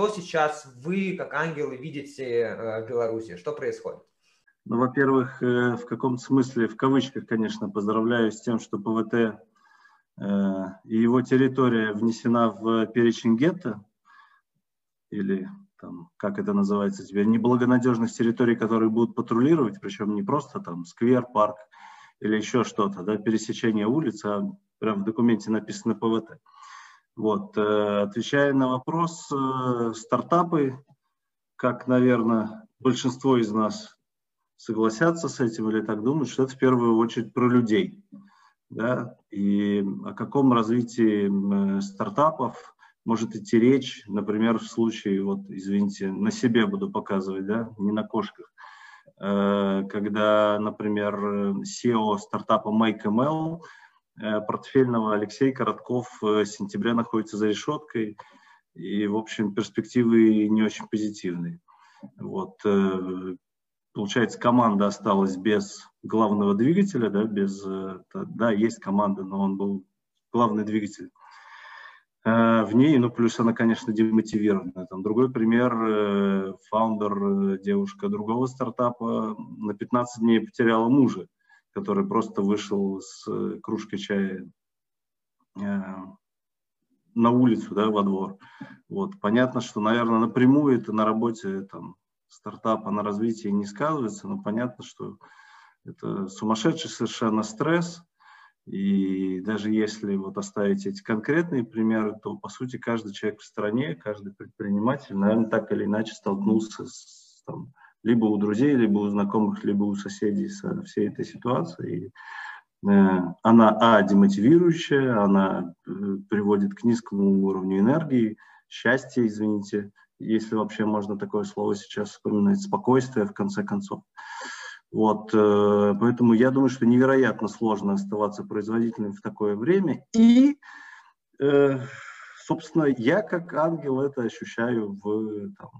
Что сейчас вы, как ангелы, видите в Беларуси? Что происходит? Ну, во-первых, в каком-то смысле, в кавычках, конечно, поздравляю с тем, что ПВТ и его территория внесена в перечень гетто, или там, как это называется теперь, неблагонадежных территорий, которые будут патрулировать, причем не просто там сквер, парк или еще что-то, да, пересечение улиц, а прям в документе написано ПВТ. Вот, э, отвечая на вопрос, э, стартапы, как, наверное, большинство из нас согласятся с этим или так думают, что это в первую очередь про людей. Да? И о каком развитии э, стартапов может идти речь, например, в случае, вот, извините, на себе буду показывать, да, не на кошках, когда, например, SEO стартапа MakeML, портфельного Алексей Коротков э, с сентября находится за решеткой, и, в общем, перспективы не очень позитивные. Вот, получается, команда осталась без главного двигателя, да, без, да, есть команда, но он был главный двигатель Э, в ней, ну, плюс она, конечно, демотивирована. Там другой пример, э, фаундер, э, девушка другого стартапа на 15 дней потеряла мужа, который просто вышел с кружкой чая на улицу, да, во двор. Вот. Понятно, что, наверное, напрямую это на работе там, стартапа, на развитии не сказывается, но понятно, что это сумасшедший совершенно стресс, и даже если вот оставить эти конкретные примеры, то, по сути, каждый человек в стране, каждый предприниматель, наверное, так или иначе столкнулся с, там, либо у друзей, либо у знакомых, либо у соседей со всей этой ситуацией. Э, она, а, демотивирующая, она э, приводит к низкому уровню энергии, счастья, извините, если вообще можно такое слово сейчас вспоминать, спокойствие, в конце концов. Вот, э, поэтому я думаю, что невероятно сложно оставаться производительным в такое время. И, собственно, я как ангел это ощущаю в, там,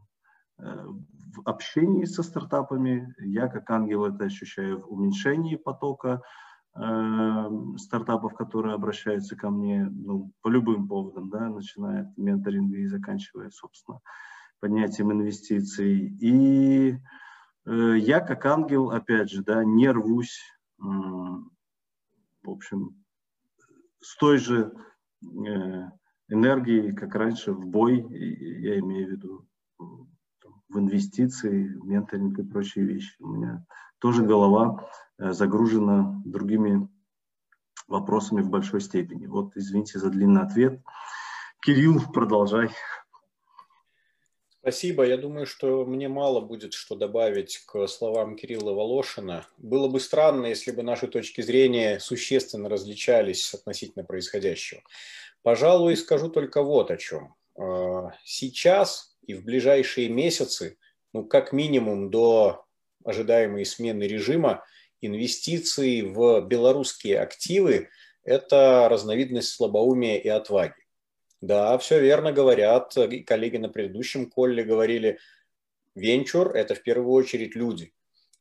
в общении со стартапами, я как ангел это ощущаю в уменьшении потока стартапов, которые обращаются ко мне ну, по любым поводам, да, начиная от менторинга и заканчивая, собственно, поднятием инвестиций. И Э, я как ангел, опять же, да, не рвусь, в общем, с той же э, энергией, как раньше, в бой, я имею в виду в инвестиции, в менторинг и прочие вещи. У меня тоже голова э, загружена другими вопросами в большой степени. Вот, извините за длинный ответ. Кирилл, продолжай. Спасибо. Я думаю, что мне мало будет что добавить к словам Кирилла Волошина. Было бы странно, если бы наши точки зрения существенно различались относительно происходящего. Пожалуй, скажу только вот о чем. А, сейчас и в ближайшие месяцы, ну, как минимум до ожидаемой смены режима, инвестиции в белорусские активы – это разновидность слабоумия и отваги. Да, все верно говорят. Коллеги на предыдущем колле говорили, венчур – это в первую очередь люди.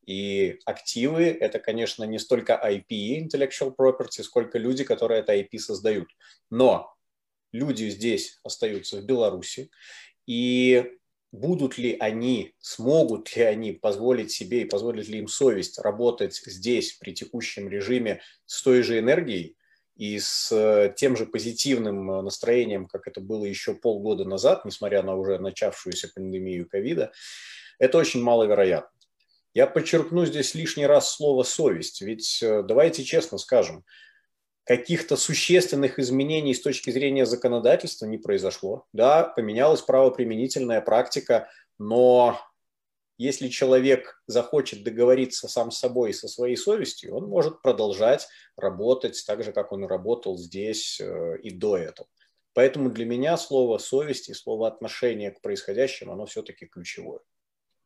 И активы – это, конечно, не столько IP, intellectual property, сколько люди, которые это IP создают. Но люди здесь остаются в Беларуси, и будут ли они, смогут ли они позволить себе и позволит ли им совесть работать здесь при текущем режиме с той же энергией, и с э, тем же позитивным э, настроением, как это было еще полгода назад, несмотря на уже начавшуюся пандемию ковида, это очень маловероятно. Я подчеркну здесь лишний раз слово «совесть», ведь э, давайте честно скажем, каких-то существенных изменений с точки зрения законодательства не произошло. Да, поменялась правоприменительная практика, но если человек захочет договориться сам с собой и со своей совестью, он может продолжать работать так же, как он работал здесь э, и до этого. Поэтому для меня слово совесть и слово отношение к происходящему, оно все-таки ключевое.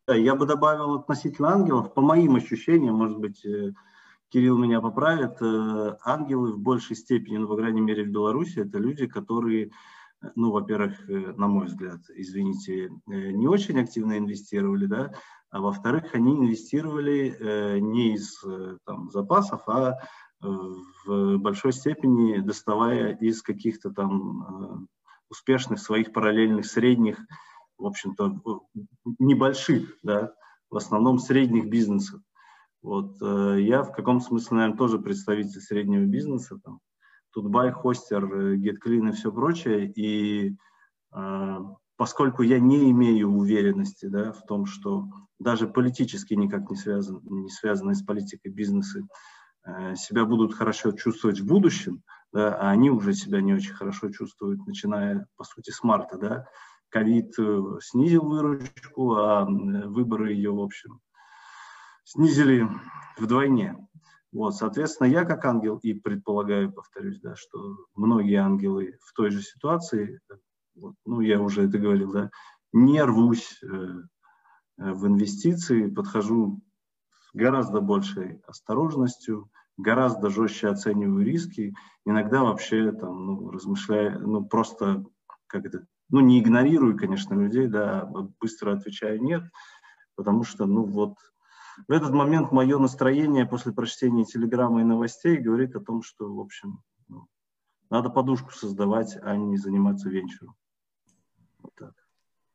Я бы добавил относительно ангелов, по моим ощущениям, может быть, э, Кирилл меня поправит, э, ангелы в большей степени, ну, по крайней мере, в Беларуси, это люди, которые ну, во-первых, э, на мой взгляд, извините, э, не очень активно инвестировали, да, а во-вторых, они инвестировали э, не из там, запасов, а в большой степени доставая из каких-то там успешных своих параллельных средних в общем-то, небольших, да, в основном средних бизнесов. Вот э, я в каком смысле, наверное, тоже представитель среднего бизнеса, там, Тутбай, Хостер, GetClean и все прочее, и э, поскольку я не имею уверенности да, в том, что даже политически никак не, связан, не связанные с политикой бизнесы э, себя будут хорошо чувствовать в будущем, да, а они уже себя не очень хорошо чувствуют, начиная, по сути, с марта. Да. Ковид э, снизил выручку, а выборы ее, в общем, снизили вдвойне. Вот, соответственно, я как ангел, и предполагаю, повторюсь, да, что многие ангелы в той же ситуации, вот, ну, я уже это говорил, да, не рвусь э, в инвестиции, подхожу с гораздо большей осторожностью, гораздо жестче оцениваю риски, иногда вообще там, ну, размышляю, ну, просто как это, ну, не игнорирую, конечно, людей, да, а быстро отвечаю нет, потому что, ну, вот в этот момент мое настроение после прочтения телеграммы и новостей говорит о том, что, в общем, ну, надо подушку создавать, а не заниматься венчуром. Вот так.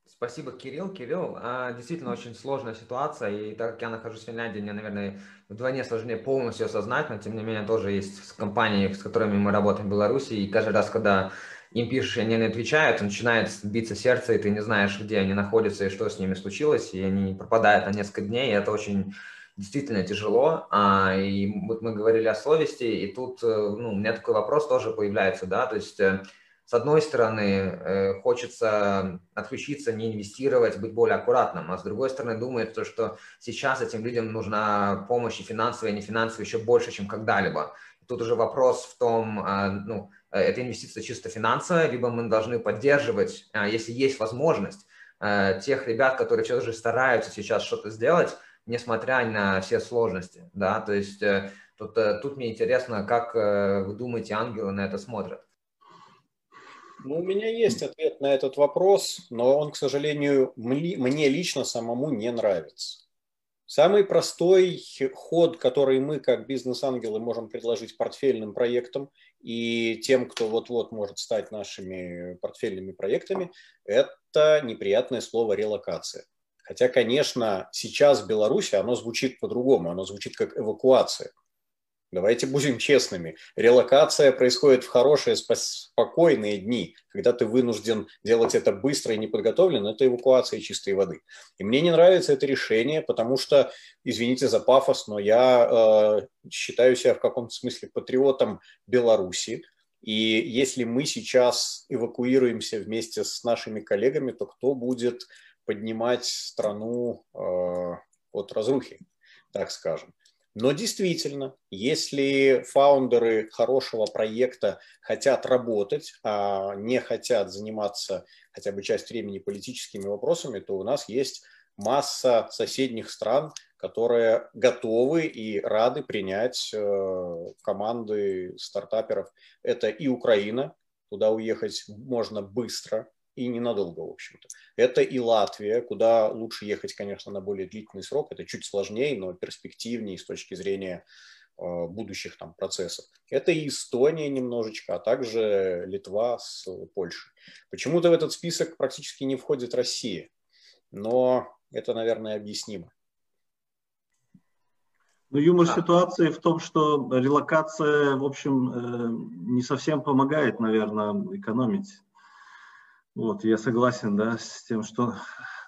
Спасибо, Кирилл. Кирилл, а, действительно очень сложная ситуация, и так как я нахожусь в Финляндии, мне, наверное, вдвойне сложнее полностью осознать, но тем не менее тоже есть компании, с которыми мы работаем в Беларуси, и каждый раз, когда им пишешь, и они не отвечают, начинает биться сердце, и ты не знаешь, где они находятся и что с ними случилось, и они пропадают на несколько дней, и это очень действительно тяжело. А, и вот мы говорили о совести, и тут э, ну, у меня такой вопрос тоже появляется, да, то есть э, с одной стороны, э, хочется отключиться, не инвестировать, быть более аккуратным, а с другой стороны, думает, то, что сейчас этим людям нужна помощь и финансовая, и не финансовая еще больше, чем когда-либо. Тут уже вопрос в том, а, ну, это инвестиция чисто финансовая, либо мы должны поддерживать, а, если есть возможность, э, тех ребят, которые все же стараются сейчас что-то сделать, несмотря на все сложности, да, то есть э, тут, тут мне интересно, как вы думаете, ангелы на это смотрят? Ну, у меня есть ответ на этот вопрос, но он, к сожалению, мне лично самому не нравится. Самый простой ход, который мы, как бизнес-ангелы, можем предложить портфельным проектам и тем, кто вот-вот может стать нашими портфельными проектами, это неприятное слово «релокация». Хотя, конечно, сейчас в Беларуси оно звучит по-другому, оно звучит как эвакуация. Давайте будем честными. Релокация происходит в хорошие, спокойные дни, когда ты вынужден делать это быстро и неподготовленно. Это эвакуация чистой воды. И мне не нравится это решение, потому что, извините за пафос, но я э, считаю себя в каком-то смысле патриотом Беларуси. И если мы сейчас эвакуируемся вместе с нашими коллегами, то кто будет поднимать страну э, от разрухи, так скажем? Но действительно, если фаундеры хорошего проекта хотят работать, а не хотят заниматься хотя бы часть времени политическими вопросами, то у нас есть масса соседних стран, которые готовы и рады принять э, команды стартаперов. Это и Украина, туда уехать можно быстро, и ненадолго, в общем-то. Это и Латвия, куда лучше ехать, конечно, на более длительный срок. Это чуть сложнее, но перспективнее с точки зрения э, будущих там процессов. Это и Эстония немножечко, а также Литва с Польшей. Почему-то в этот список практически не входит Россия, но это, наверное, объяснимо. Ну, юмор ситуации в том, что релокация, в общем, э, не совсем помогает, наверное, экономить вот, я согласен, да, с тем, что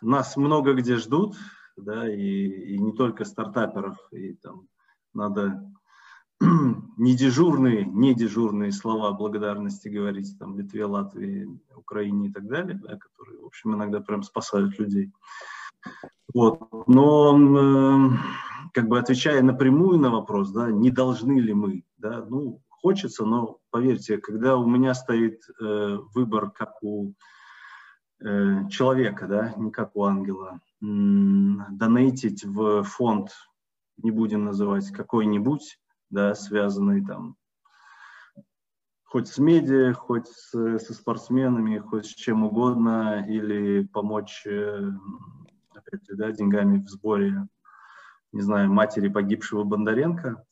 нас много где ждут, да, и, и не только стартаперов, и там надо не дежурные, не дежурные слова благодарности говорить там Литве, Латвии, Украине и так далее, да, которые, в общем, иногда прям спасают людей. Вот. Но э, как бы отвечая напрямую на вопрос, да, не должны ли мы, да, ну, хочется, но поверьте, когда у меня стоит э, выбор, как у Э, человека, да, не как у ангела, донейтить в фонд, не будем называть какой-нибудь, да, связанный там хоть с медиа, хоть с, со спортсменами, хоть с чем угодно, или помочь, э, опять да, деньгами в сборе, не знаю, матери погибшего Бондаренко,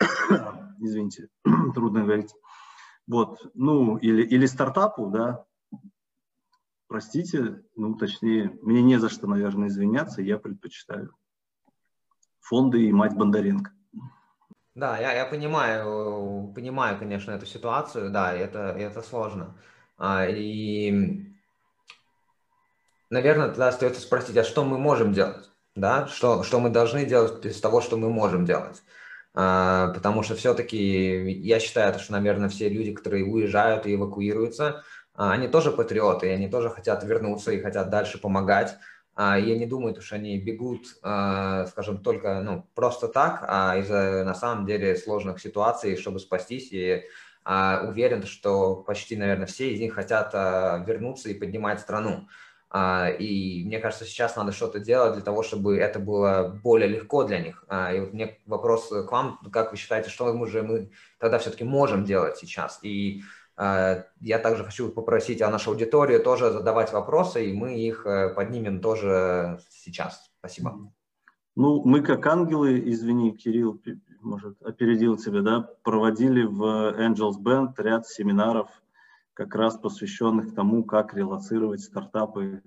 извините, трудно говорить, вот, ну, или, или стартапу, да, простите, ну, точнее, мне не за что, наверное, извиняться, я предпочитаю фонды и мать Бондаренко. Да, я, я понимаю, понимаю, конечно, эту ситуацию, да, это, это сложно. А, и, наверное, тогда остается спросить, а что мы можем делать? Да, что, что мы должны делать из того, что мы можем делать? А, потому что все-таки я считаю, что, наверное, все люди, которые уезжают и эвакуируются, они тоже патриоты, и они тоже хотят вернуться и хотят дальше помогать. А, я не думаю, что они бегут, скажем, только ну, просто так, а из-за на самом деле сложных ситуаций, чтобы спастись. И уверен, что почти, наверное, все из них хотят вернуться и поднимать страну. А, и мне кажется, сейчас надо что-то делать для того, чтобы это было более легко для них. А, и вот мне вопрос к вам, как вы считаете, что мы уже мы тогда все-таки можем делать сейчас? И а, я также хочу попросить о нашу аудиторию тоже задавать вопросы, и мы их э, поднимем тоже сейчас. Спасибо. Ну, мы как ангелы, извини, Кирилл, может, опередил тебя, да, проводили в Angels Band ряд семинаров – как раз посвященных тому, как релацировать стартапы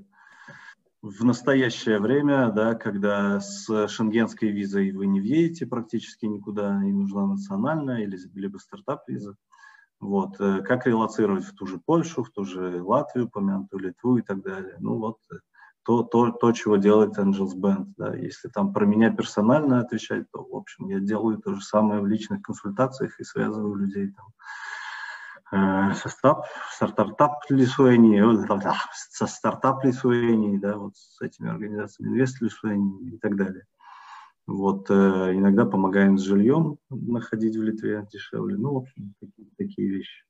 в настоящее время, да, когда с шенгенской визой вы не въедете практически никуда, и нужна национальная или либо стартап-виза. Вот. Э, как релацировать в ту же Польшу, в ту же Латвию, помянутую Литву и так далее. Ну вот э, то, то, то чего делает Angels Band. Да. Если там про меня персонально отвечать, то, в общем, я делаю то же самое в личных консультациях и связываю людей там Э, со стартап, стартап со стартап Лисуэнии, да, вот с этими организациями Инвест Лисуэнии и так далее. Вот, э, иногда помогаем с жильем находить в Литве дешевле. Ну, в общем, такие, такие вещи.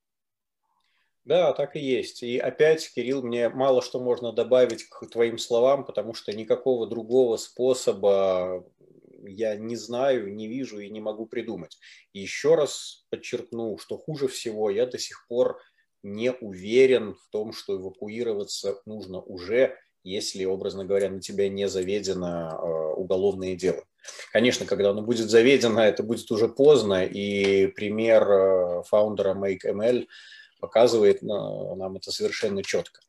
Да, так и есть. И опять, Кирилл, мне мало что можно добавить к твоим словам, потому что никакого другого способа я не знаю, не вижу и не могу придумать. И еще раз подчеркну, что хуже всего я до сих пор не уверен в том, что эвакуироваться нужно уже, если, образно говоря, на тебя не заведено э, уголовное дело. Конечно, когда оно будет заведено, это будет уже поздно, и пример э, фаундера MakeML показывает э, нам это совершенно четко.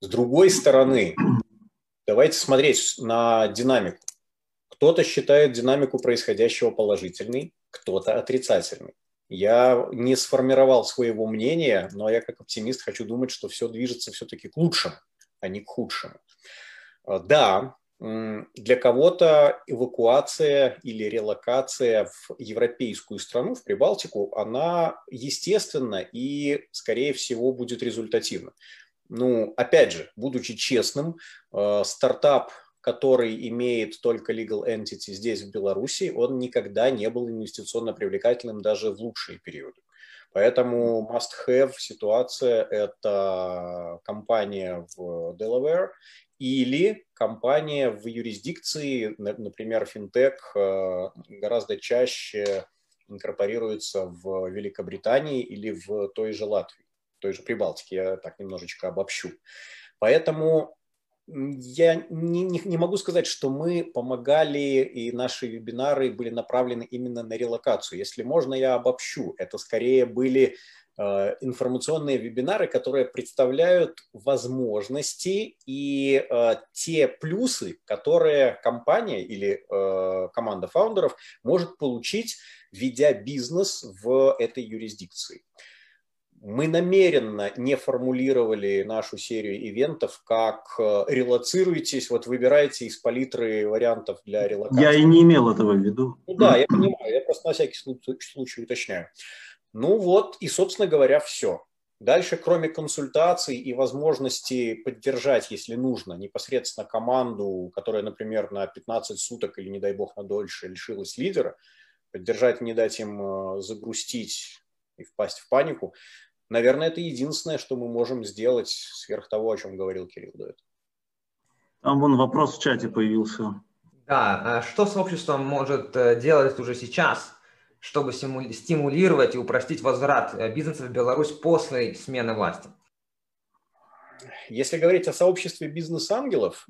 С другой стороны, давайте смотреть на динамику. Кто-то считает динамику происходящего положительной, кто-то отрицательной. Я не сформировал своего мнения, но я как оптимист хочу думать, что все движется все-таки к лучшему, а не к худшему. А, да, для кого-то эвакуация или релокация в европейскую страну, в Прибалтику, она естественна и, скорее всего, будет результативна. Ну, опять же, будучи честным, а, стартап который имеет только legal entity здесь, в Беларуси, он никогда не был инвестиционно привлекательным даже в лучшие периоды. Поэтому must-have ситуация – это компания в Delaware или компания в юрисдикции, например, финтех э, гораздо чаще инкорпорируется в Великобритании или в той же Латвии, той же Прибалтике, я так немножечко обобщу. Поэтому я не, не, не могу сказать, что мы помогали, и наши вебинары были направлены именно на релокацию. Если можно, я обобщу. Это скорее были информационные вебинары, которые представляют возможности и э, те плюсы, которые компания или э, команда фаундеров может получить, ведя бизнес в этой юрисдикции мы намеренно не формулировали нашу серию ивентов как э, релацируйтесь, вот выбирайте из палитры вариантов для релокации. Я и не имел этого в виду. Ну да, я понимаю, я просто на всякий случай уточняю. Ну вот, и, собственно говоря, все. Дальше, кроме консультаций и возможности поддержать, если нужно, непосредственно команду, которая, например, на 15 суток или, не дай бог, на дольше лишилась лидера, поддержать, не дать им э, загрустить и впасть в панику, Наверное, это единственное, что мы можем сделать сверх того, о чем говорил Кирилл до этого. Там вон вопрос в чате появился. Да, а что сообщество может э, делать уже сейчас, чтобы стимулировать и упростить возврат э, бизнеса в Беларусь после смены власти? Если говорить о сообществе бизнес-ангелов,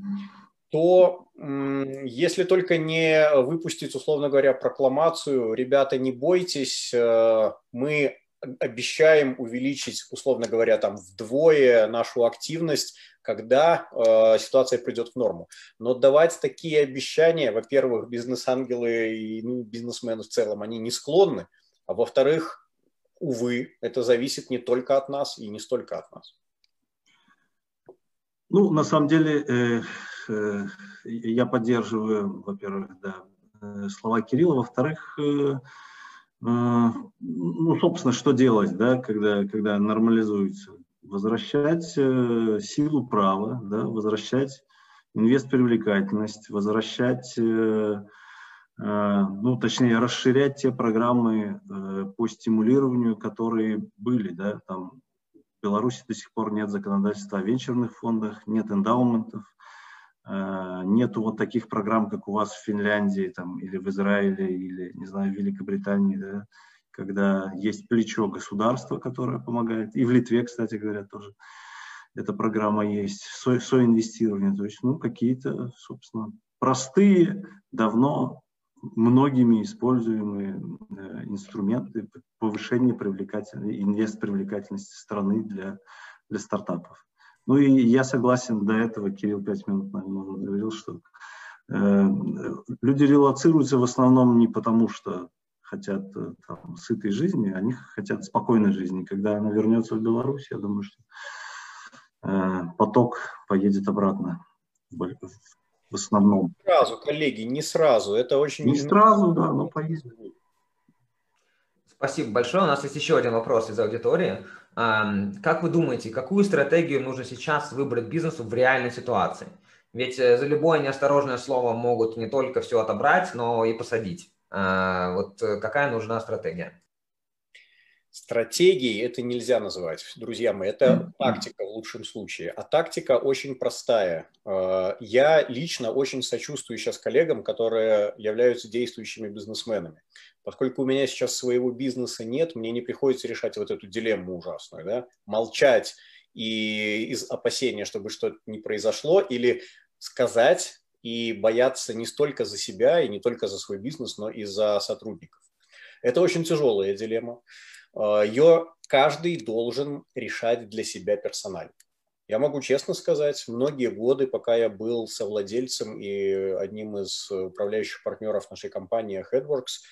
то если только не выпустить, условно говоря, прокламацию, ребята, не бойтесь, э, мы обещаем увеличить, условно говоря, там вдвое нашу активность, когда э, ситуация придет в норму. Но давать такие обещания, во-первых, бизнес-ангелы и ну, бизнесмены в целом, они не склонны, а во-вторых, увы, это зависит не только от нас и не столько от нас. Ну, на самом деле, э, э, я поддерживаю, во-первых, да, э, слова Кирилла, во-вторых, э, ну, собственно, что делать, да, когда, когда нормализуется? Возвращать э, силу права, да, возвращать инвест-привлекательность, возвращать, э, э, ну, точнее, расширять те программы э, по стимулированию, которые были, да, там в Беларуси до сих пор нет законодательства о венчурных фондах, нет эндаументов, э, нету вот таких программ, как у вас в Финляндии там, или в Израиле, или, не знаю, в Великобритании, да, когда есть плечо государства, которое помогает. И в Литве, кстати говоря, тоже эта программа есть, со, соинвестирование. То есть, ну, какие-то, собственно, простые, давно многими используемые э, инструменты повышения привлекательности, инвест-привлекательности страны для, для стартапов. Ну и я согласен, до этого Кирилл пять минут, наверное, говорил, что э, люди релацируются в основном не потому, что хотят э, там, сытой жизни, они хотят спокойной жизни. Когда она вернется в Беларусь, я думаю, что э, поток поедет обратно в основном. Сразу, коллеги, не сразу. Это очень... Не сразу, да, но поездит. Спасибо большое. У нас есть еще один вопрос из аудитории. Как вы думаете, какую стратегию нужно сейчас выбрать бизнесу в реальной ситуации? Ведь э, за любое неосторожное слово могут не только все отобрать, но и посадить. А, вот э, какая нужна стратегия? Стратегией это нельзя называть, друзья мои, это тактика в лучшем случае. А тактика очень простая. А, я лично очень сочувствую сейчас коллегам, которые являются действующими бизнесменами. Поскольку у меня сейчас своего бизнеса нет, мне не приходится решать вот эту дилемму ужасную. Да? Молчать и из опасения, чтобы что-то не произошло, или сказать и бояться не столько за себя и не только за свой бизнес, но и за сотрудников. Это очень тяжелая дилемма. А, Ее каждый должен решать для себя персонально. Я могу честно сказать, многие годы, пока я был совладельцем и одним из управляющих партнеров нашей компании HeadWorks,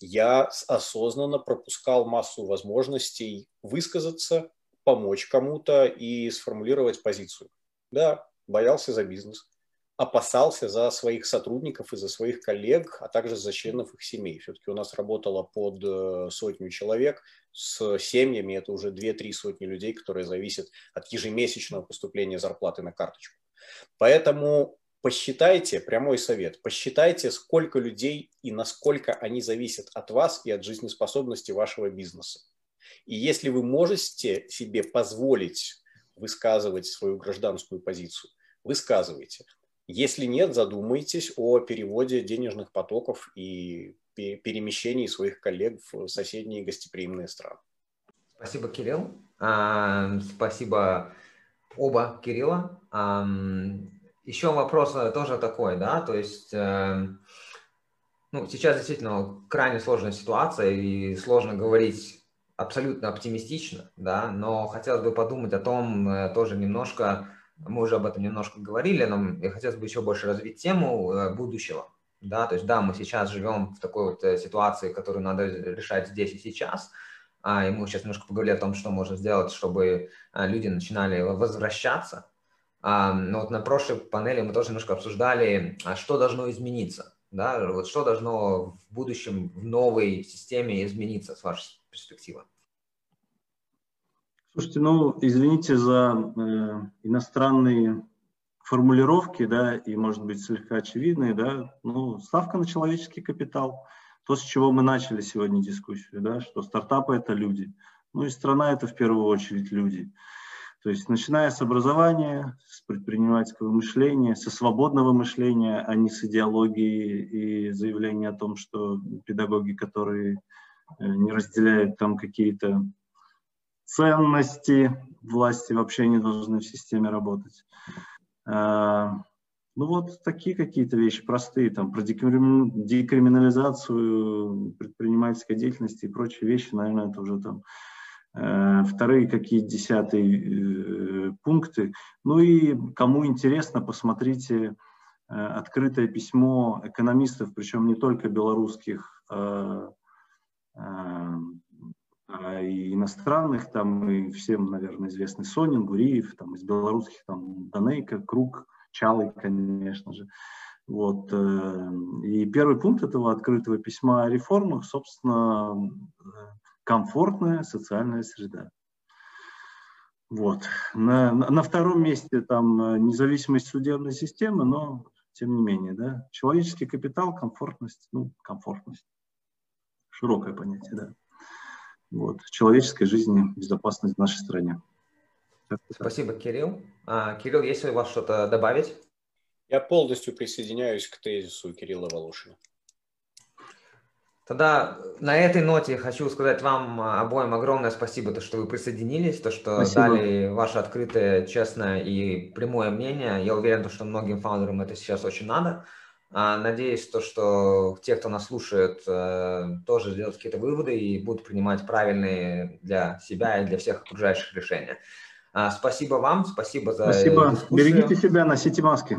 я осознанно пропускал массу возможностей высказаться, помочь кому-то и сформулировать позицию. Да, боялся за бизнес, опасался за своих сотрудников и за своих коллег, а также за членов их семей. Все-таки у нас работало под э, сотню человек с семьями, это уже 2-3 сотни людей, которые зависят от ежемесячного поступления зарплаты на карточку. Поэтому посчитайте, прямой совет, посчитайте, сколько людей и насколько они зависят от вас и от жизнеспособности вашего бизнеса. И если вы можете себе позволить высказывать свою гражданскую позицию, высказывайте. Если нет, задумайтесь о переводе денежных потоков и перемещении своих коллег в соседние гостеприимные страны. Спасибо, Кирилл. А, спасибо оба Кирилла. А, еще вопрос тоже такой, да, то есть э, ну, сейчас действительно крайне сложная ситуация и сложно говорить абсолютно оптимистично, да, но хотелось бы подумать о том э, тоже немножко, мы уже об этом немножко говорили, но я хотелось бы еще больше развить тему э, будущего. Да, то есть, да, мы сейчас живем в такой вот э, ситуации, которую надо решать здесь и сейчас, а, и мы сейчас немножко поговорили о том, что можно сделать, чтобы а, люди начинали возвращаться. А, но вот на прошлой панели мы тоже немножко обсуждали, а что должно измениться, да, вот что должно в будущем в новой системе измениться с вашей перспективы. Слушайте, ну, извините за э, иностранные формулировки, да, и, может быть, слегка очевидные, да, ну, ставка на человеческий капитал, то, с чего мы начали сегодня дискуссию, да, что стартапы – это люди, ну, и страна – это в первую очередь люди. То есть, начиная с образования, с предпринимательского мышления, со свободного мышления, а не с идеологии и заявления о том, что педагоги, которые э, не разделяют там какие-то ценности власти вообще не должны в системе работать. А, ну вот такие какие-то вещи простые, там про декриминализацию предпринимательской деятельности и прочие вещи, наверное, это уже там э, вторые какие десятые пункты. Ну и кому интересно, посмотрите открытое письмо экономистов, причем не только белорусских, и иностранных, там и всем, наверное, известный Сонин, Гуриев, там из белорусских, там Данейка, Круг, Чалый, конечно же. Вот. Э, и первый пункт этого открытого письма о реформах, собственно, комфортная социальная среда. Вот. На, на втором месте там э, независимость судебной системы, но тем не менее, да, человеческий капитал, комфортность, ну, комфортность, широкое понятие, да. Вот, человеческой жизни, безопасность в нашей стране. Спасибо, Кирилл. А, Кирилл, есть ли у вас что-то добавить? Я полностью присоединяюсь к тезису Кирилла Волошина. Тогда на этой ноте хочу сказать вам обоим огромное спасибо, то, что вы присоединились, то, что спасибо. дали ваше открытое, честное и прямое мнение. Я уверен, что многим фаундерам это сейчас очень надо. А, надеюсь, то, что те, кто нас слушает, э, тоже сделают какие-то выводы и будут принимать правильные для себя и для всех окружающих решения. А, спасибо вам, спасибо за Спасибо. Дискуссию. Берегите себя, носите маски.